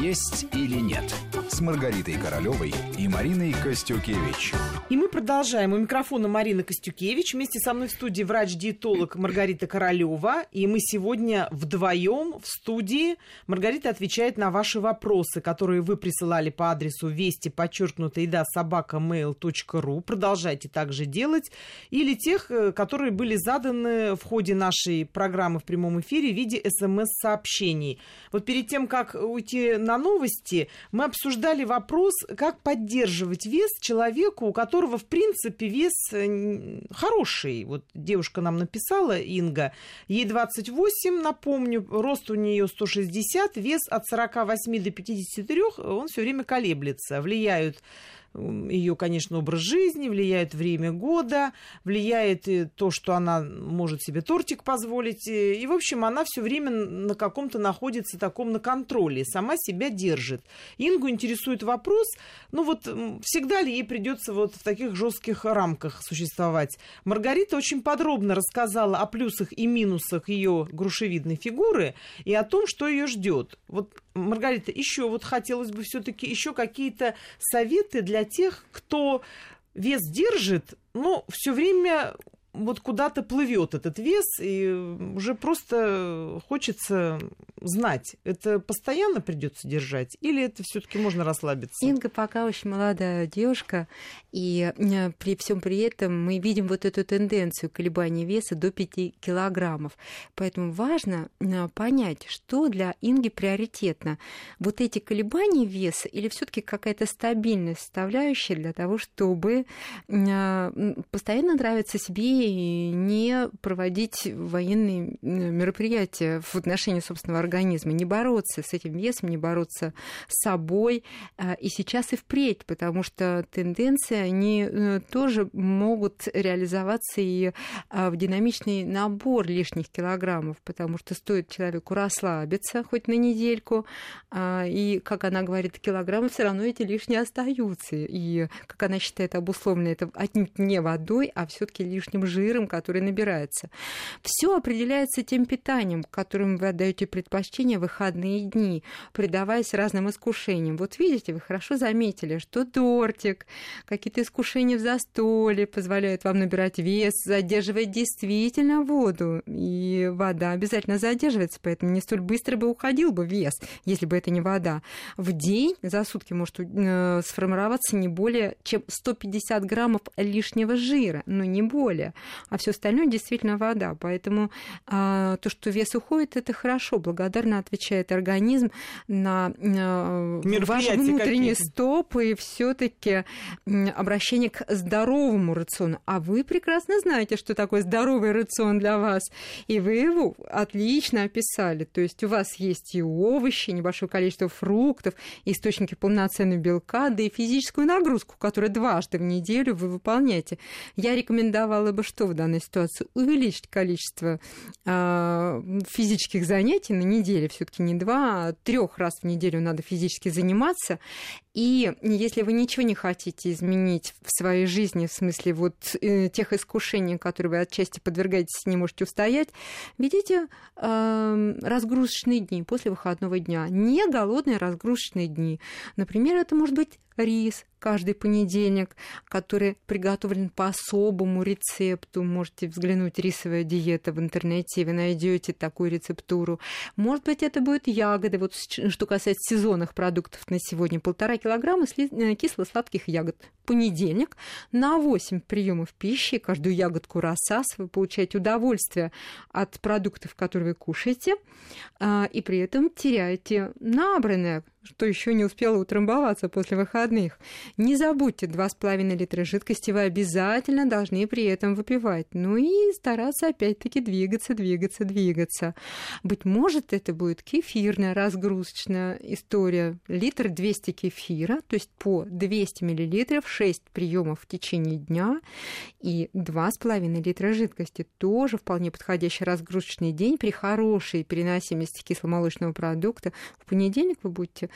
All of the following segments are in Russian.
«Есть или нет» с Маргаритой Королевой и Мариной Костюкевич. И мы продолжаем. У микрофона Марина Костюкевич. Вместе со мной в студии врач-диетолог Маргарита Королева. И мы сегодня вдвоем в студии. Маргарита отвечает на ваши вопросы, которые вы присылали по адресу вести, подчеркнуто, еда, собака, mail.ru. Продолжайте также делать. Или тех, э, которые были заданы в ходе нашей программы в прямом эфире в виде смс-сообщений. Вот перед тем, как уйти на новости, мы обсуждали вопрос, как поддерживать вес человеку, у которого, в принципе, вес э, хороший. Вот девушка нам написала, Инга, ей 28, напомню, рост у нее 160, вес от 48 до 53, он все время колеблется. Влияют ее, конечно, образ жизни, влияет время года, влияет то, что она может себе тортик позволить. И, в общем, она все время на каком-то находится таком на контроле, сама себя держит. Ингу интересует вопрос, ну вот всегда ли ей придется вот в таких жестких рамках существовать? Маргарита очень подробно рассказала о плюсах и минусах ее грушевидной фигуры и о том, что ее ждет. Вот Маргарита, еще вот хотелось бы все-таки еще какие-то советы для тех, кто вес держит, но все время вот куда-то плывет этот вес, и уже просто хочется знать, это постоянно придется держать, или это все-таки можно расслабиться? Инга пока очень молодая девушка, и э, при всем при этом мы видим вот эту тенденцию колебания веса до 5 килограммов. Поэтому важно э, понять, что для Инги приоритетно. Вот эти колебания веса или все-таки какая-то стабильная составляющая для того, чтобы э, постоянно нравиться себе не проводить военные мероприятия в отношении собственного организма, не бороться с этим весом, не бороться с собой а, и сейчас и впредь, потому что тенденции, они э, тоже могут реализоваться и в динамичный набор лишних килограммов, потому что стоит человеку расслабиться хоть на недельку, а, и, как она говорит, килограммы все равно эти лишние остаются. И, как она считает, обусловлено это отнюдь не водой, а все-таки лишним жиром, который набирается. Все определяется тем питанием, которым вы отдаете предпочтение в выходные дни, предаваясь разным искушениям. Вот видите, вы хорошо заметили, что тортик, какие-то искушения в застолье позволяют вам набирать вес, задерживать действительно воду. И вода обязательно задерживается, поэтому не столь быстро бы уходил бы вес, если бы это не вода. В день за сутки может э, сформироваться не более чем 150 граммов лишнего жира, но не более. А все остальное действительно вода. Поэтому а, то, что вес уходит, это хорошо. Благодарно отвечает организм на а, ваш внутренний стоп и все-таки обращение к здоровому рациону. А вы прекрасно знаете, что такое здоровый рацион для вас. И вы его отлично описали. То есть у вас есть и овощи, небольшое количество фруктов, источники полноценного белка, да и физическую нагрузку, которую дважды в неделю вы выполняете. Я рекомендовала бы что в данной ситуации увеличить количество э, физических занятий на неделе, все-таки не два, а трех раз в неделю надо физически заниматься. И если вы ничего не хотите изменить в своей жизни, в смысле вот э, тех искушений, которые вы отчасти подвергаетесь, не можете устоять, ведите э, разгрузочные дни после выходного дня. Не голодные разгрузочные дни. Например, это может быть рис, каждый понедельник, который приготовлен по особому рецепту. Можете взглянуть «Рисовая диета» в интернете, вы найдете такую рецептуру. Может быть, это будет ягоды. Вот что касается сезонных продуктов на сегодня, полтора килограмма э, кисло-сладких ягод. Понедельник на 8 приемов пищи, каждую ягодку рассас, вы получаете удовольствие от продуктов, которые вы кушаете, а, и при этом теряете набранное что еще не успела утрамбоваться после выходных. Не забудьте, 2,5 литра жидкости вы обязательно должны при этом выпивать. Ну и стараться опять-таки двигаться, двигаться, двигаться. Быть может, это будет кефирная разгрузочная история. Литр 200 кефира, то есть по 200 миллилитров, 6 приемов в течение дня и 2,5 литра жидкости. Тоже вполне подходящий разгрузочный день при хорошей переносимости кисломолочного продукта. В понедельник вы будете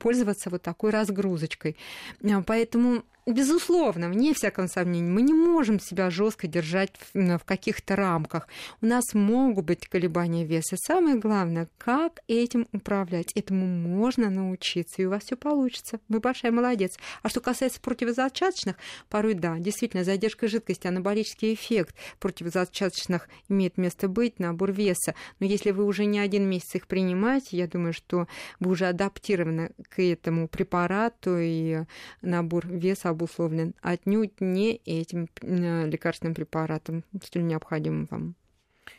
пользоваться вот такой разгрузочкой. Поэтому безусловно, вне всякого сомнения, мы не можем себя жестко держать в, в каких-то рамках. У нас могут быть колебания веса. Самое главное, как этим управлять. Этому можно научиться, и у вас все получится. Вы большая молодец. А что касается противозачаточных, порой да, действительно, задержка жидкости, анаболический эффект противозачаточных имеет место быть, набор веса. Но если вы уже не один месяц их принимаете, я думаю, что вы уже адаптированы к этому препарату, и набор веса обусловлен отнюдь не этим э, лекарственным препаратом, столь необходимым вам.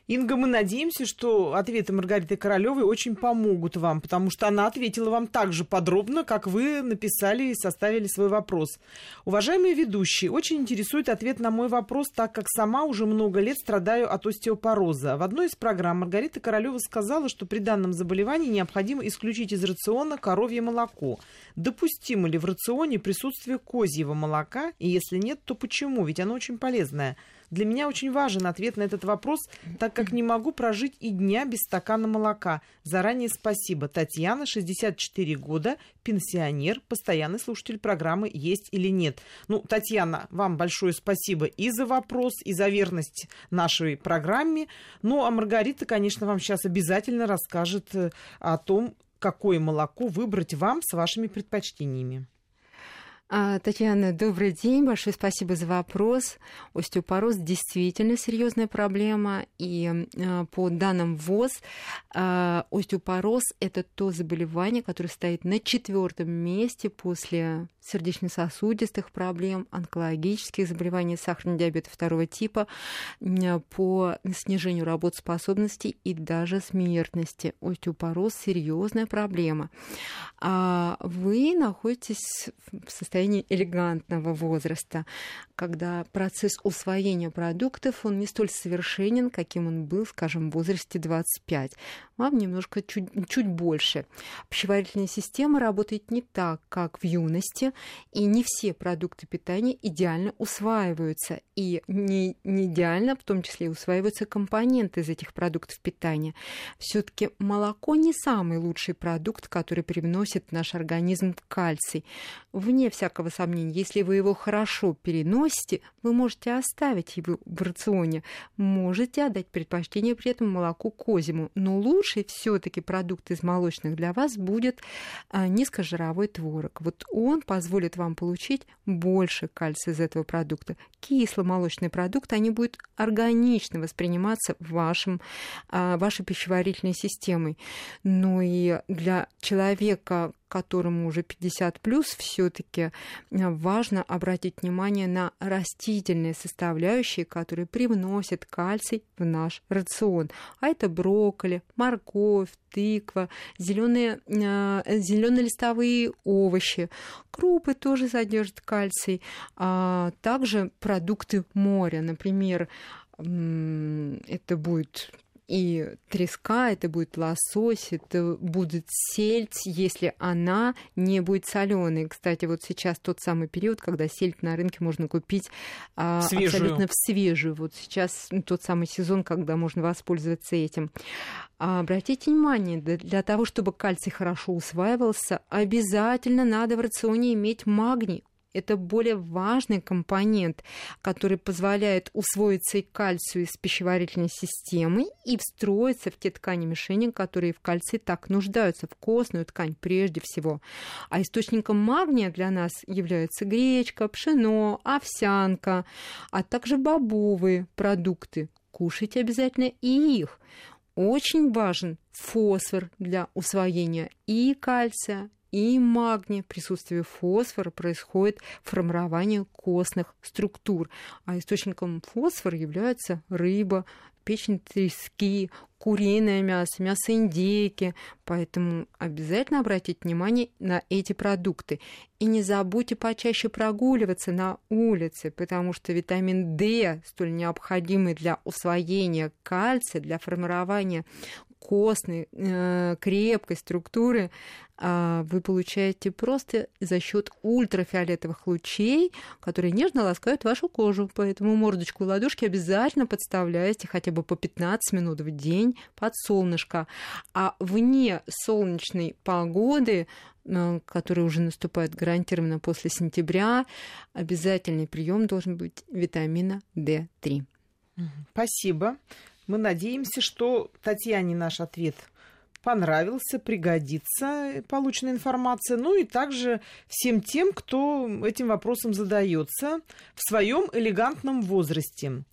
Инга, мы надеемся, что ответы Маргариты Королевой очень помогут вам, потому что она ответила вам так же подробно, как вы написали и составили свой вопрос. Уважаемые ведущие, очень интересует ответ на мой вопрос, так как сама уже много лет страдаю от остеопороза. В одной из программ Маргарита Королева сказала, что при данном заболевании необходимо исключить из рациона коровье молоко. Допустимо ли в рационе присутствие козьего молока? И если нет, то почему? Ведь оно очень полезное. Для меня очень важен ответ на этот вопрос, так как не могу прожить и дня без стакана молока. Заранее спасибо. Татьяна, 64 года, пенсионер, постоянный слушатель программы «Есть или нет». Ну, Татьяна, вам большое спасибо и за вопрос, и за верность нашей программе. Ну, а Маргарита, конечно, вам сейчас обязательно расскажет э, о том, какое молоко выбрать вам с вашими предпочтениями. А, Татьяна, добрый день, большое спасибо за вопрос. Остеопороз действительно серьезная проблема, и а, по данным ВОЗ а, остеопороз – это то заболевание, которое стоит на четвертом месте после сердечно-сосудистых проблем, онкологических заболеваний, сахарный диабет второго типа, по снижению работоспособности и даже смертности. Остеопороз – серьезная проблема. Вы находитесь в состоянии состоянии элегантного возраста, когда процесс усвоения продуктов, он не столь совершенен, каким он был, скажем, в возрасте 25. Вам немножко чуть, чуть больше. Пищеварительная система работает не так, как в юности, и не все продукты питания идеально усваиваются. И не, не идеально, в том числе, усваиваются компоненты из этих продуктов питания. все таки молоко не самый лучший продукт, который привносит в наш организм кальций. Вне всякого сомнения, если вы его хорошо переносите, вы можете оставить его в рационе, можете отдать предпочтение при этом молоку козьему, но лучший все-таки продукт из молочных для вас будет а, низкожировой творог. Вот он позволит вам получить больше кальция из этого продукта. Кисломолочный продукт, они будут органично восприниматься вашим, а, вашей пищеварительной системой. Но и для человека, которому уже 50 плюс, все-таки э, важно обратить внимание на растительные составляющие, которые привносят кальций в наш рацион. А это брокколи, морковь, тыква, зеленые, э, зеленые листовые овощи. Крупы тоже содержат кальций. А также продукты моря, например, это будет и треска, это будет лосось, это будет сельдь, если она не будет соленой. Кстати, вот сейчас тот самый период, когда сельдь на рынке можно купить а, абсолютно в свежую. Вот сейчас ну, тот самый сезон, когда можно воспользоваться этим. А, обратите внимание, для того, чтобы кальций хорошо усваивался, обязательно надо в рационе иметь магний это более важный компонент, который позволяет усвоиться и кальцию из пищеварительной системы и встроиться в те ткани мишени, которые в кальции так нуждаются, в костную ткань прежде всего. А источником магния для нас являются гречка, пшено, овсянка, а также бобовые продукты. Кушайте обязательно и их очень важен фосфор для усвоения и кальция, и магния, присутствие фосфора происходит формирование костных структур. А источником фосфора являются рыба, печень трески, куриное мясо, мясо индейки. Поэтому обязательно обратите внимание на эти продукты. И не забудьте почаще прогуливаться на улице, потому что витамин D, столь необходимый для усвоения кальция, для формирования костной, э, крепкой структуры а, вы получаете просто за счет ультрафиолетовых лучей, которые нежно ласкают вашу кожу. Поэтому мордочку и ладошки обязательно подставляйте хотя бы по 15 минут в день под солнышко. А вне солнечной погоды э, который уже наступает гарантированно после сентября, обязательный прием должен быть витамина D3. Спасибо. Мы надеемся, что Татьяне наш ответ понравился, пригодится полученная информация. Ну и также всем тем, кто этим вопросом задается в своем элегантном возрасте.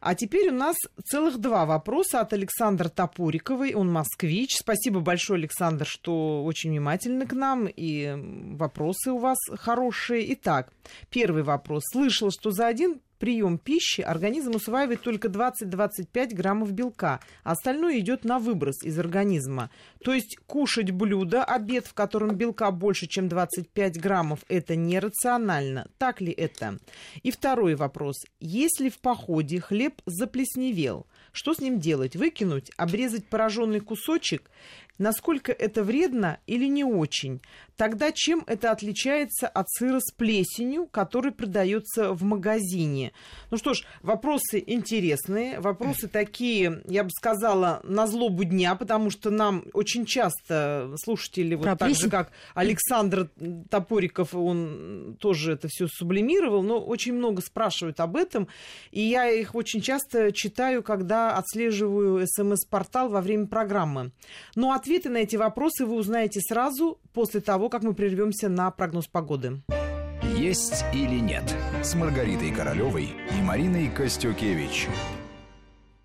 А теперь у нас целых два вопроса от Александра Топориковой. Он москвич. Спасибо большое, Александр, что очень внимательны к нам. И вопросы у вас хорошие. Итак, первый вопрос. Слышал, что за один прием пищи организм усваивает только 20-25 граммов белка, а остальное идет на выброс из организма. То есть кушать блюдо, обед, в котором белка больше, чем 25 граммов, это нерационально. Так ли это? И второй вопрос. Если в походе хлеб заплесневел, что с ним делать? Выкинуть? Обрезать пораженный кусочек? Насколько это вредно или не очень? Тогда чем это отличается от сыра с плесенью, который продается в магазине? Ну что ж, вопросы интересные, вопросы такие, я бы сказала, на злобу дня, потому что нам очень часто слушатели, вот так же, как Александр Топориков, он тоже это все сублимировал, но очень много спрашивают об этом, и я их очень часто читаю, когда отслеживаю СМС-портал во время программы. Но ответы на эти вопросы вы узнаете сразу после того, как мы прервемся на прогноз погоды. Есть или нет с Маргаритой Королевой и Мариной Костюкевич.